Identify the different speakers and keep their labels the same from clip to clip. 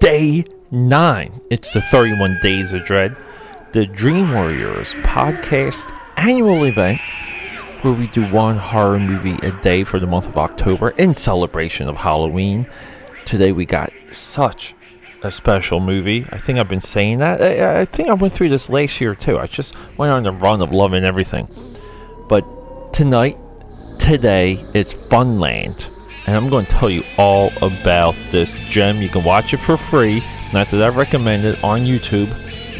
Speaker 1: day nine. It's the 31 Days of Dread, the Dream Warriors podcast annual event where we do one horror movie a day for the month of October in celebration of Halloween. Today we got such a special movie. I think I've been saying that. I, think I went through this last year too. I just went on the run of loving everything. But tonight, today, it's Funland. And I'm going to tell you all about this gem. You can watch it for free. Not that I recommend it on YouTube,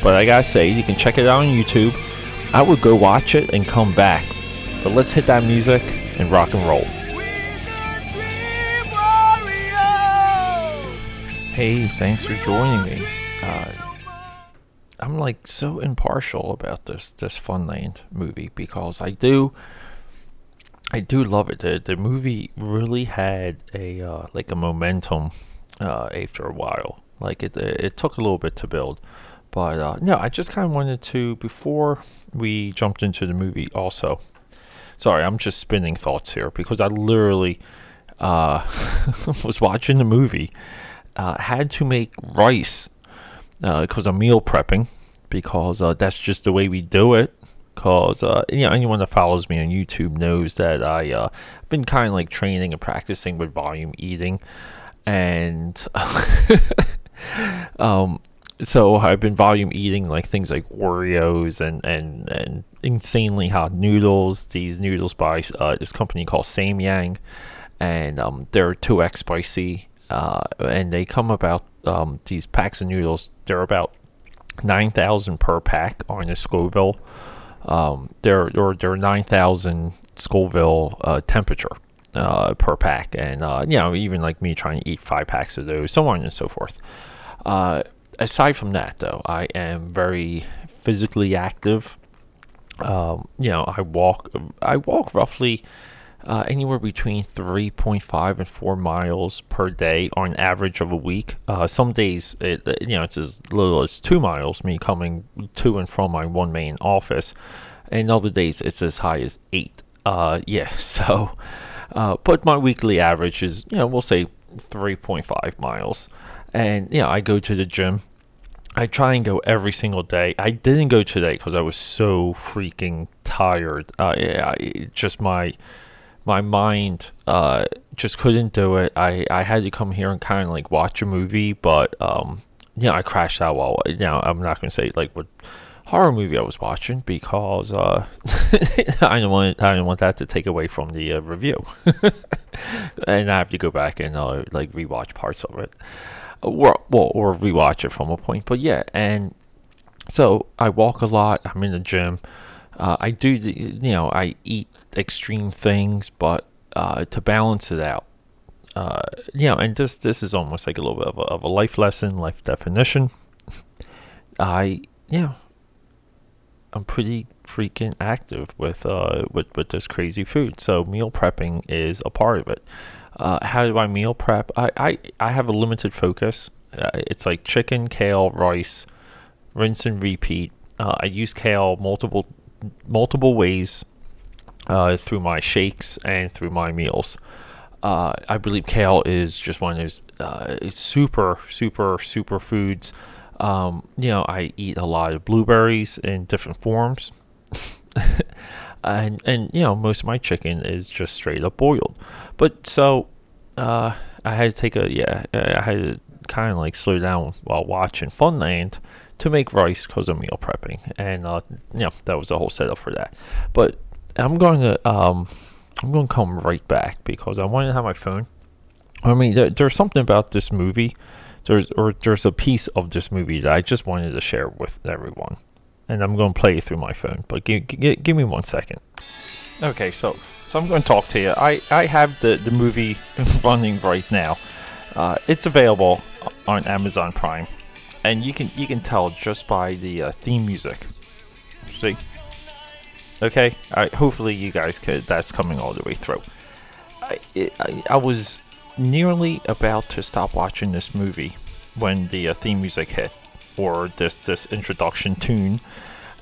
Speaker 1: but I gotta say, you can check it out on YouTube. I would go watch it and come back. But let's hit that music and rock and roll. Hey, thanks for joining me. Uh, I'm like so impartial about this this Funland movie because I do I do love it. The the movie really had a uh, like a momentum uh, after a while. Like it it took a little bit to build. But uh, no, I just kind of wanted to before we jumped into the movie also. Sorry, I'm just spinning thoughts here because I literally uh, was watching the movie uh, had to make rice because uh, I'm meal prepping because that's just the way we do it. Because uh, you know anyone that follows me on YouTube knows that I uh, have been kind of like training and practicing with volume eating, and um, so I've been volume eating like things like Oreos and and and insanely hot noodles. These noodles by uh, this company called Samyang, and um, they're two X spicy uh, and they come about um, these packs of noodles. They're about nine thousand per pack on a Scoville. Um, they're or they're nine thousand Scoville uh, temperature uh, per pack, and uh, you know even like me trying to eat five packs of those, so on and so forth. Uh, aside from that, though, I am very physically active. Um, you know, I walk. I walk roughly uh, anywhere between 3.5 and 4 miles per day on average of a week. Uh, some days, it, you know, it's as little as 2 miles, me coming to and from my one main office. And other days, it's as high as 8. Uh, yeah, so, uh, but my weekly average is, you know, we'll say 3.5 miles. And, yeah, I go to the gym. I try and go every single day. I didn't go today because I was so freaking tired. Uh, yeah, just my my mind uh, just couldn't do it. I, I had to come here and kind of like watch a movie, but um, you know, I crashed out while you know I'm not gonna say like what horror movie I was watching because uh, I don't want I didn't want that to take away from the uh, review, and I have to go back and uh, like rewatch parts of it, or well, or rewatch it from a point. But yeah, and so I walk a lot. I'm in the gym. Uh, I do, you know, I eat extreme things, but uh, to balance it out, uh, you know, and this this is almost like a little bit of a, of a life lesson, life definition. I, you know, I'm pretty freaking active with uh with with this crazy food. So meal prepping is a part of it. Uh, how do I meal prep? I I, I have a limited focus. Uh, it's like chicken, kale, rice, rinse and repeat. Uh, I use kale multiple multiple ways uh, through my shakes and through my meals. Uh, I believe kale is just one of those uh, super, super, super foods. Um, you know, I eat a lot of blueberries in different forms. and, and, you know, most of my chicken is just straight up boiled. But so uh, I had to take a, yeah, I had to kind of like slow down while watching Funland to make rice because of meal prepping, and uh, that was the whole setup for that. But I'm going to um, I'm going to come right back because I wanted to have my phone. I mean, there, there's something about this movie. There's or there's a piece of this movie that I just wanted to share with everyone, and I'm going to play it through my phone. But give, give, give me one second. Okay, so so I'm going to talk to you. I I have the the movie running right now. Uh, it's available on Amazon Prime and you can you can tell just by the uh, theme music. See? Okay. All right. Hopefully you guys could. That's coming all the way through. I, I, I was nearly about to stop watching this movie when the uh, theme music hit, or this this introduction tune.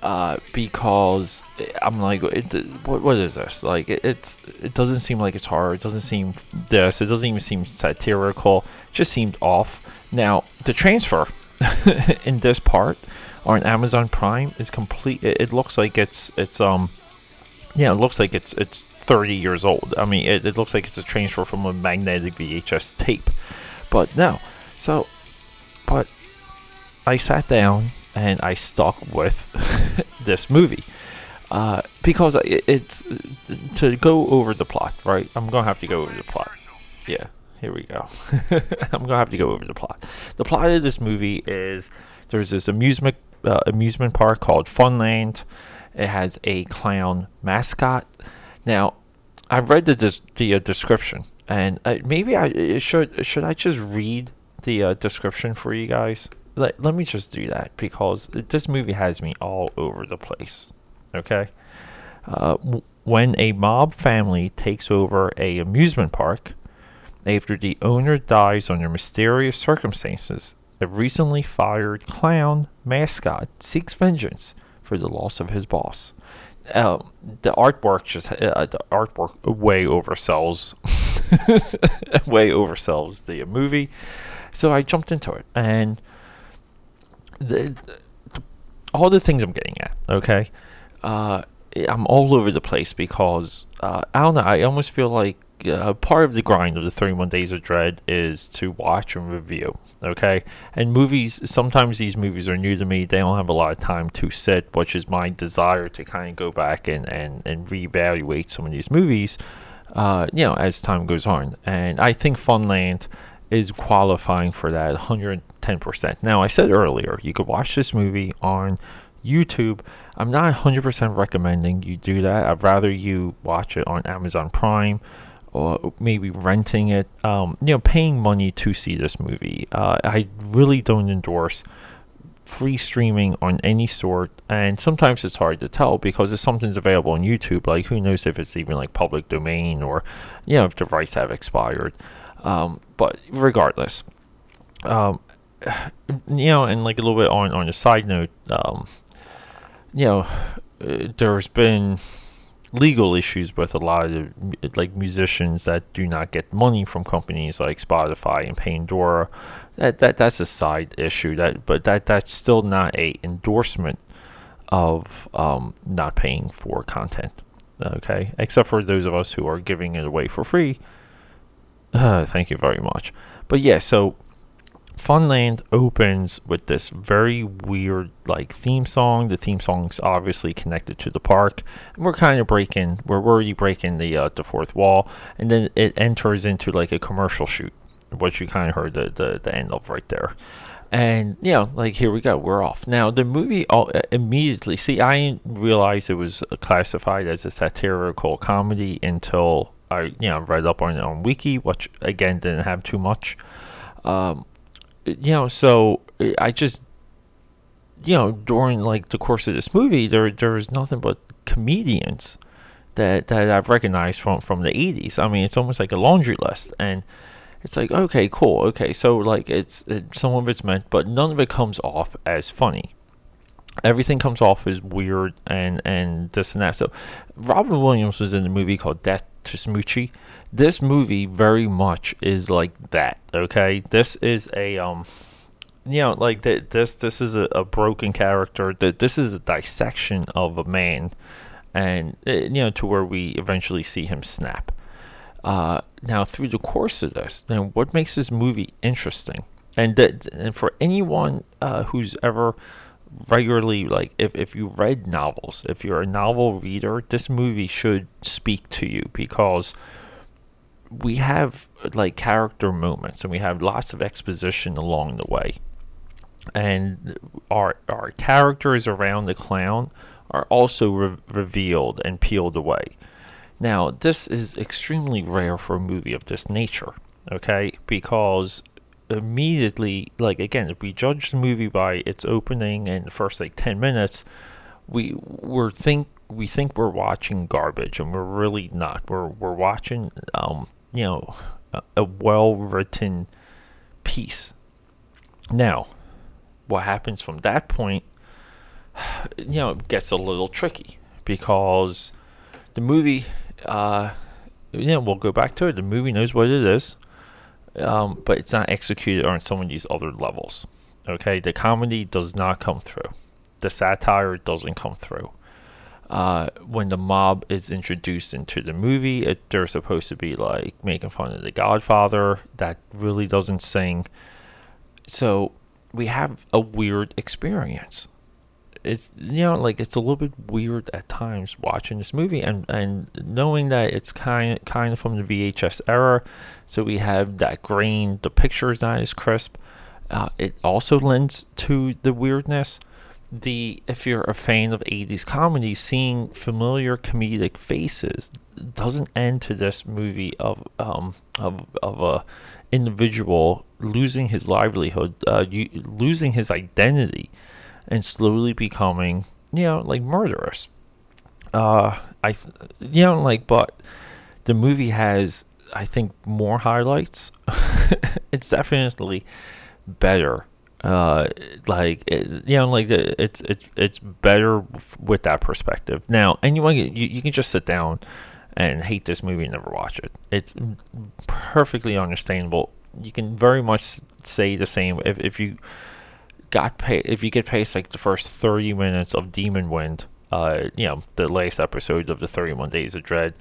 Speaker 1: uh, because I'm like, it, what, what is this? Like, it, it's it doesn't seem like it's horror. It doesn't seem this. It doesn't even seem satirical. It just seemed off. Now, the transfer in this part on Amazon Prime is complete. It, it, looks like it's it's um, yeah, it looks like it's it's 30 years old. I mean, it, it looks like it's a transfer from a magnetic VHS tape, but no. So, but I sat down and I stuck with this movie. Uh, because it, it's to go over the plot, right? I'm gonna have to go over the plot. Yeah, here we go. I'm gonna have to go over the plot. The plot of this movie is there's this amusement uh, amusement park called Funland. It has a clown mascot. Now, I've read the the uh, description, and uh, maybe I should should I just read the uh, description for you guys let, let me just do that because this movie has me all over the place. Okay? Uh, when a mob family takes over a amusement park after the owner dies under mysterious circumstances, a recently fired clown mascot seeks vengeance for the loss of his boss. Um, the artwork just uh, the artwork way oversells way oversells the movie, so I jumped into it and the, the, all the things I'm getting at, okay? Uh, I'm all over the place because uh, I don't know. I almost feel like uh, part of the grind of the 31 Days of Dread is to watch and review. Okay, and movies. Sometimes these movies are new to me. They don't have a lot of time to sit, which is my desire to kind of go back and and and reevaluate some of these movies. Uh, you know, as time goes on, and I think Funland is qualifying for that 110%. Now, I said earlier, you could watch this movie on YouTube. I'm not 100% recommending you do that. I'd rather you watch it on Amazon Prime or maybe renting it. Um, you know, paying money to see this movie. Uh, I really don't endorse free streaming on any sort and sometimes it's hard to tell because if something's available on YouTube like who knows if it's even like public domain or you know if the rights have expired um, but regardless, um, you know, and like a little bit on on a side note, um, you know, uh, there's been legal issues with a lot of like musicians that do not get money from companies like Spotify and Pandora. That that that's a side issue. That but that that's still not a endorsement of um, not paying for content. Okay, except for those of us who are giving it away for free uh, thank you very much. But yeah, so Funland opens with this very weird like theme song. The theme song's obviously connected to the park. And we're kind of breaking, we're already breaking the uh, the fourth wall, and then it enters into like a commercial shoot, which you kind of heard the, the the end of right there. And you know, like here we go, we're off. Now the movie all, uh, immediately. See, I didn't realize it was classified as a satirical comedy until I you know read up on it on wiki, which again didn't have too much. Um, you know, so uh, I just you know during like the course of this movie, there there was nothing but comedians that that I've recognized from from the 80s. I mean, it's almost like a laundry list, and it's like okay, cool, okay, so like it's it, some of it's meant, but none of it comes off as funny. Everything comes off as weird and and this and that. So, Robin Williams was in a movie called Death to Smoochy. This movie very much is like that. Okay, this is a um, you know, like that. This this is a, a broken character. That this is a dissection of a man, and uh, you know, to where we eventually see him snap. Uh, now through the course of this, now what makes this movie interesting, and that, and for anyone uh, who's ever regularly like if, if you read novels if you're a novel reader this movie should speak to you because we have like character moments and we have lots of exposition along the way. And our our characters around the clown are also re- revealed and peeled away. Now this is extremely rare for a movie of this nature okay? Because immediately like again if we judge the movie by its opening and the first like 10 minutes. We we're think we think we're watching garbage and we're really not. We're we're watching um you know a, a well written piece. Now what happens from that point you know, it gets a little tricky because the movie, uh, yeah, we'll go back to it. The movie knows what it is, um, but it's not executed on some of these other levels. Okay, the comedy does not come through. The satire doesn't come through. Uh, when the mob is introduced into the movie, it, they're supposed to be like making fun of the Godfather. That really doesn't sing. So we have a weird experience. It's you know like it's a little bit weird at times watching this movie and and knowing that it's kind kind of from the VHS era, so we have that grain. The picture is not as crisp. Uh, it also lends to the weirdness. The if you're a fan of 80s comedy, seeing familiar comedic faces doesn't end to this movie of um of of a individual losing his livelihood, uh, you, losing his identity, and slowly becoming you know like murderous. Uh, I th- you know like but the movie has I think more highlights. it's definitely better. Uh, like it, you know, like it's it's it's better with that perspective. Now, anyone you you can just sit down and hate this movie and never watch it. It's perfectly understandable. You can very much say the same if if you got if you get past like the first thirty minutes of Demon Wind, uh, you know, the last episode of the Thirty One Days of Dread.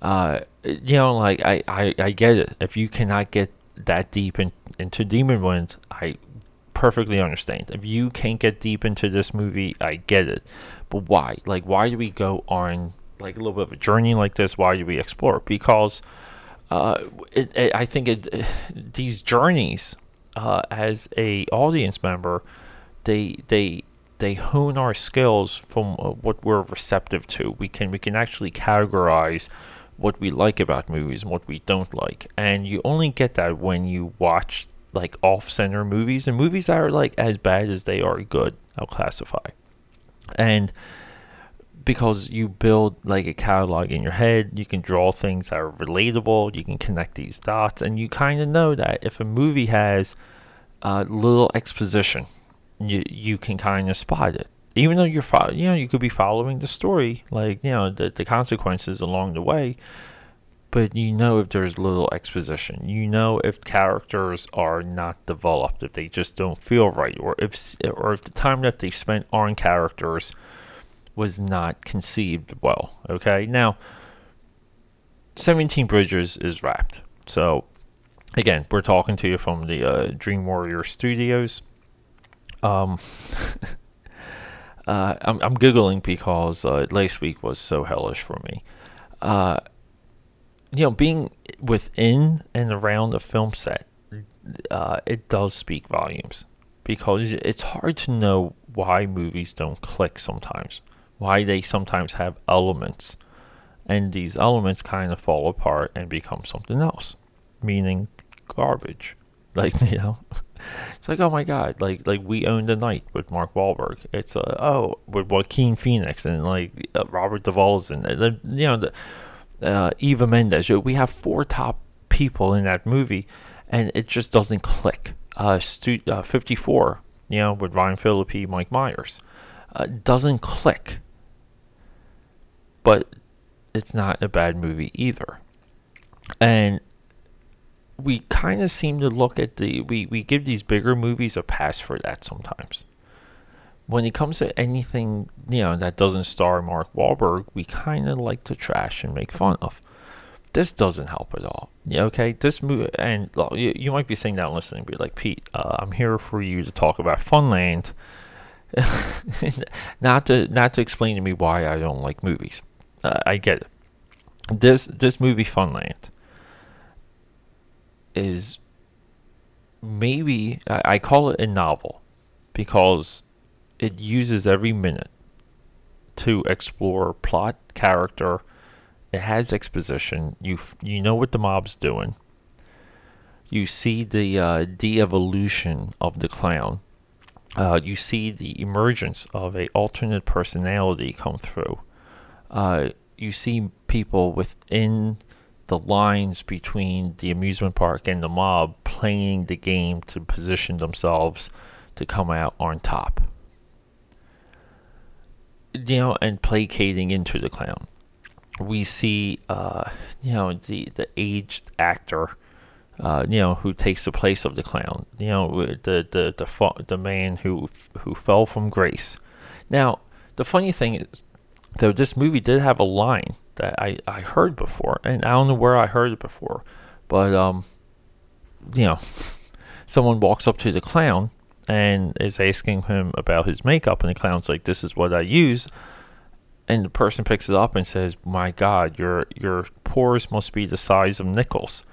Speaker 1: Uh, you know, like I, I, I get it. If you cannot get that deep in, into Demon Wind, I perfectly understand. If you can't get deep into this movie, I get it. But why? Like, why do we go on like a little bit of a journey like this? Why do we explore? Because uh, it, it, I think it, these journeys, uh, as a audience member, they they they hone our skills from uh, what we're receptive to. We can we can actually categorize what we like about movies and what we don't like. And you only get that when you watch like off-center movies and movies that are like as bad as they are good. I'll classify. And because you build like a catalog in your head, you can draw things that are relatable, you can connect these dots, and you kind of know that if a movie has a little exposition, you you can kind of spot it. Even though you're fo- you know you could be following the story, like you know the the consequences along the way, but you know if there's little exposition, you know if characters are not developed, if they just don't feel right, or if or if the time that they spent on characters was not conceived well. Okay, now 17 Bridges is wrapped. So again, we're talking to you from the uh, Dream Warrior Studios. Um, uh, I'm, I'm googling because uh, last week was so hellish for me. Uh, you know, being within and around the film set, uh, it does speak volumes because it's hard to know why movies don't click sometimes why they sometimes have elements. And these elements kind of fall apart and become something else meaning garbage. Like you know it's like oh my god like like we own the night with mark Wahlberg. it's uh, oh with Joaquin Phoenix and like uh, Robert Duvall's and uh, you know the uh, Eva Mendes. We have four top people in that movie and it just doesn't click. Uh, stu- uh 54 you know with Ryan Phillippe Mike Myers. Uh, doesn't click but it's not a bad movie either. And we kind of seem to look at the we, we give these bigger movies a pass for that sometimes. When it comes to anything, you know, that doesn't star Mark Wahlberg, we kind of like to trash and make fun of. This doesn't help at all. Yeah, okay. This movie, and well, you, you might be sitting down listening, be like, Pete, uh, I'm here for you to talk about Funland, not to not to explain to me why I don't like movies. Uh, I get it. This this movie Funland is maybe I, I call it a novel because it uses every minute to explore plot, character. It has exposition. You you know what the mob's doing. You see the uh, de-evolution of the clown. Uh, you see the emergence of a alternate personality come through uh, you see people within the lines between the amusement park and the mob playing the game to position themselves to come out on top. you know, and placating into the clown. We see, uh, you know, the the aged actor, uh, you know, who takes the place of the clown. You know, the the the the, man who who fell from grace. Now, the funny thing is, though, this movie did have a line that I I heard before, and I don't know where I heard it before, but um, you know, someone walks up to the clown and is asking him about his makeup, and the clown's like, "This is what I use." And the person picks it up and says, "My God, your your pores must be the size of nickels."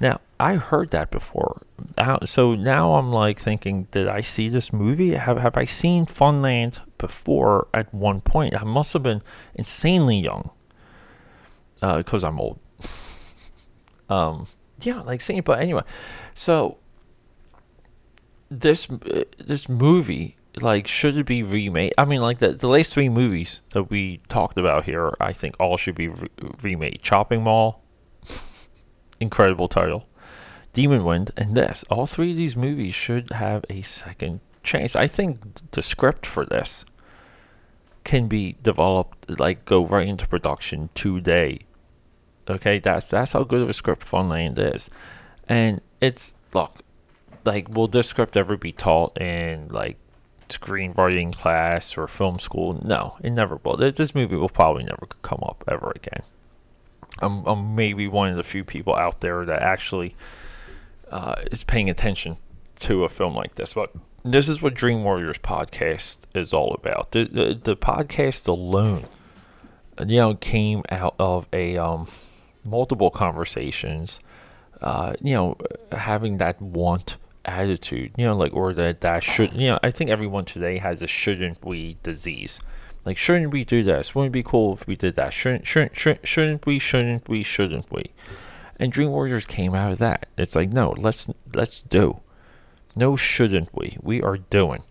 Speaker 1: Now I heard that before, so now I'm like thinking, did I see this movie? Have have I seen Funland before? At one point, I must have been insanely young, because uh, I'm old. um, yeah, like saying, but anyway, so this uh, this movie like should it be remade i mean like the, the last three movies that we talked about here i think all should be re- remade chopping mall incredible title demon wind and this all three of these movies should have a second chance i think the script for this can be developed like go right into production today okay that's that's how good of a script funland is and it's look like will this script ever be taught in like screenwriting class or film school? No, it never will. This movie will probably never come up ever again. I'm, I'm maybe one of the few people out there that actually uh, is paying attention to a film like this. But this is what Dream Warriors podcast is all about. The the, the podcast alone, you know, came out of a um, multiple conversations. Uh, you know, having that want attitude, you know, like or that that should, you know, I think everyone today has a shouldn't we disease. Like, shouldn't we do this? Wouldn't it be cool if we did that? Shouldn't, shouldn't, shouldn't, shouldn't we? Shouldn't we? Shouldn't we? And Dream Warriors came out of that. It's like, no, let's let's do. No, shouldn't we? We are doing.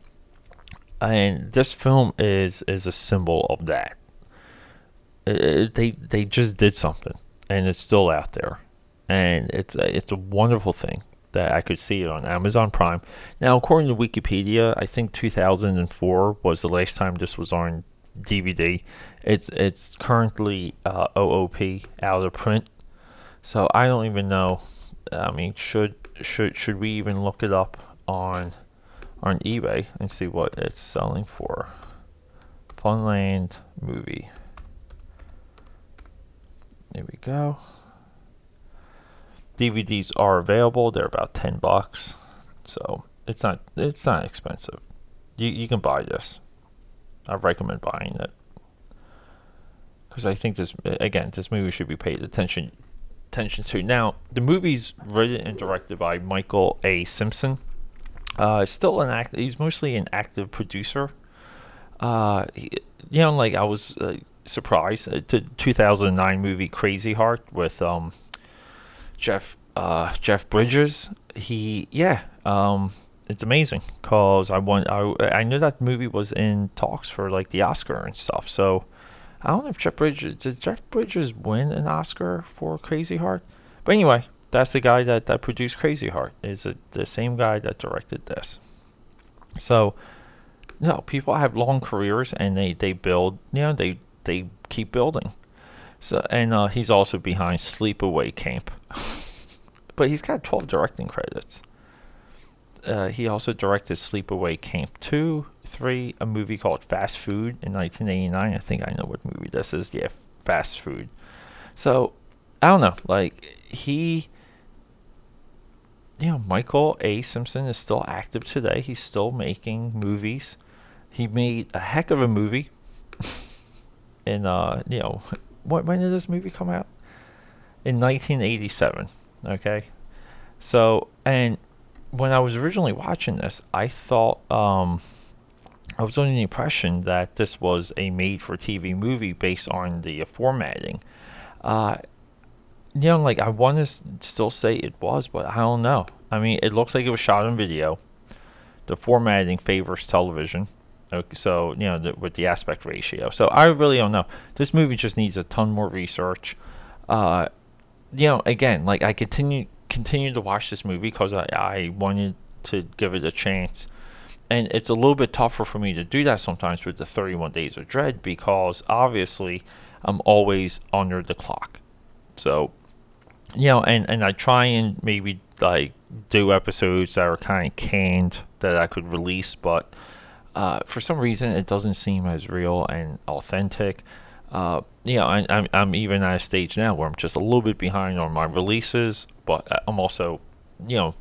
Speaker 1: And this film is is a symbol of that. It, they they just did something, and it's still out there, and it's a, it's a wonderful thing that I could see it on Amazon Prime. Now, according to Wikipedia, I think 2004 was the last time this was on DVD. It's it's currently uh, OOP out of print, so I don't even know. I mean, should should should we even look it up on on eBay and see what it's selling for? Funland movie. There we go. DVDs are available. They're about ten bucks, so it's not it's not expensive. You you can buy this. I recommend buying it because I think this again this movie should be paid attention attention to. Now the movie's written and directed by Michael A. Simpson. Uh, still an act. He's mostly an active producer. Uh, he, you know, like I was uh, surprised. Uh, the 2009 movie Crazy Heart with um Jeff uh, Jeff Bridges. He yeah, um, it's amazing because I want I I knew that movie was in talks for like the Oscar and stuff. So I don't know if Jeff Bridges did Jeff Bridges win an Oscar for Crazy Heart. But anyway, that's the guy that, that produced Crazy Heart. Is it the same guy that directed this? So no, people have long careers and they, they build you know, they they keep building. So and uh, he's also behind Sleepaway Camp, but he's got 12 directing credits. Uh, he also directed Sleepaway Camp 2, 3, a movie called Fast Food in 1989. I think I know what movie this is. Yeah, Fast Food. So, I don't know. Like, he. You know, Michael A. Simpson is still active today. He's still making movies. He made a heck of a movie in, uh, you know, what when did this movie come out? In 1987. Okay, so and when I was originally watching this, I thought um, I was under the impression that this was a made-for-TV movie based on the formatting. Uh, you know, like I want to still say it was, but I don't know. I mean, it looks like it was shot on video. The formatting favors television. Okay, so you know the, with the aspect ratio. So I really don't know. This movie just needs a ton more research. Uh, you know, again, like I continue continue to watch this movie because I, I wanted to give it a chance, and it's a little bit tougher for me to do that sometimes with the 31 Days of Dread because obviously I'm always under the clock. So, you know, and, and I try and maybe like do episodes that are kind of canned that I could release, but uh, for some reason it doesn't seem as real and authentic. Uh, you know, I, I'm, I'm even at a stage now where I'm just a little bit behind on my releases, but I'm also, you know,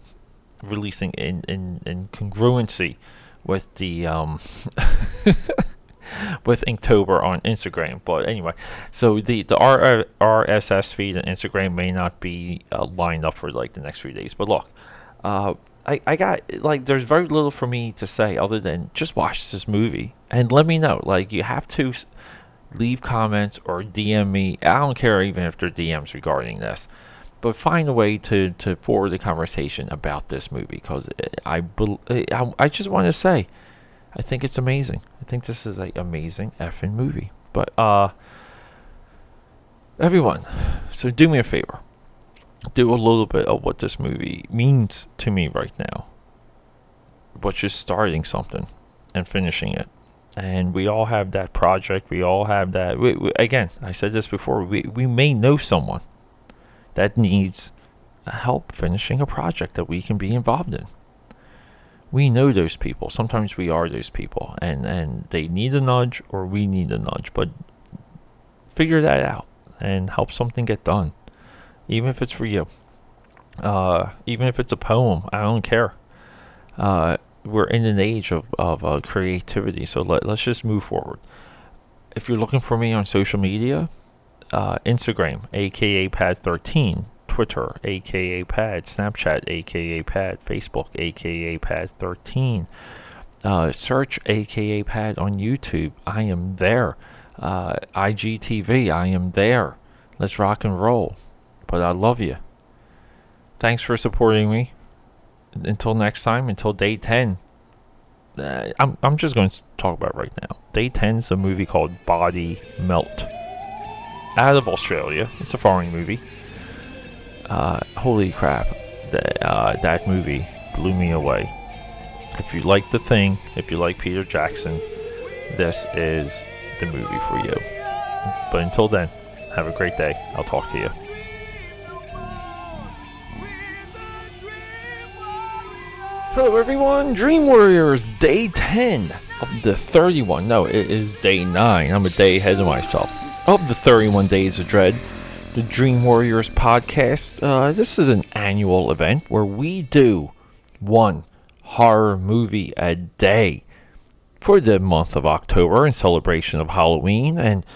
Speaker 1: releasing in, in, in congruency with the um with Inktober on Instagram. But anyway, so the the R- RSS feed and Instagram may not be uh, lined up for like the next few days. But look, uh, I I got like there's very little for me to say other than just watch this movie and let me know. Like you have to leave comments or DM me. I don't care even if they're DMs regarding this but find a way to, to forward the conversation about this movie because I, I, I just want to say I think it's amazing. I think this is an amazing effing movie. But uh, everyone, so do me a favor. Do a little bit of what this movie means to me right now. But just starting something and finishing it. And we all have that project. We all have that. We, we, again, I said this before. We, we may know someone that needs help finishing a project that we can be involved in. We know those people. Sometimes we are those people, and, and they need a nudge or we need a nudge. But figure that out and help something get done, even if it's for you. Uh, even if it's a poem, I don't care. Uh, we're in an age of, of uh, creativity, so let, let's just move forward. If you're looking for me on social media, uh, Instagram, aka Pad13, Twitter, aka Pad, Snapchat, aka Pad, Facebook, aka Pad13. Uh, search aka Pad on YouTube. I am there. Uh, IGTV, I am there. Let's rock and roll. But I love you. Thanks for supporting me. Until next time, until day 10. Uh, I'm, I'm just going to talk about right now. Day 10 is a movie called Body Melt out of Australia. It's a foreign movie. Uh, holy crap, that uh, that movie blew me away. If you like the thing, if you like Peter Jackson, this is the movie for you. But until then, have a great day. I'll talk to you. Hello, everyone. Dream Warriors, day 10 of the 31. No, it is day 9. I'm a day ahead of myself of the 31 Days of Dread, the Dream Warriors podcast. Uh, this is an annual event where we do one horror movie a day for the month of October in celebration of Halloween. And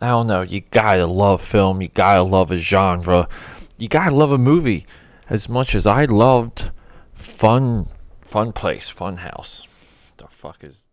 Speaker 1: I don't know, you gotta love film, you gotta love a genre, you gotta love a movie as much as I loved Fun Fun Place, Fun House. The fuck is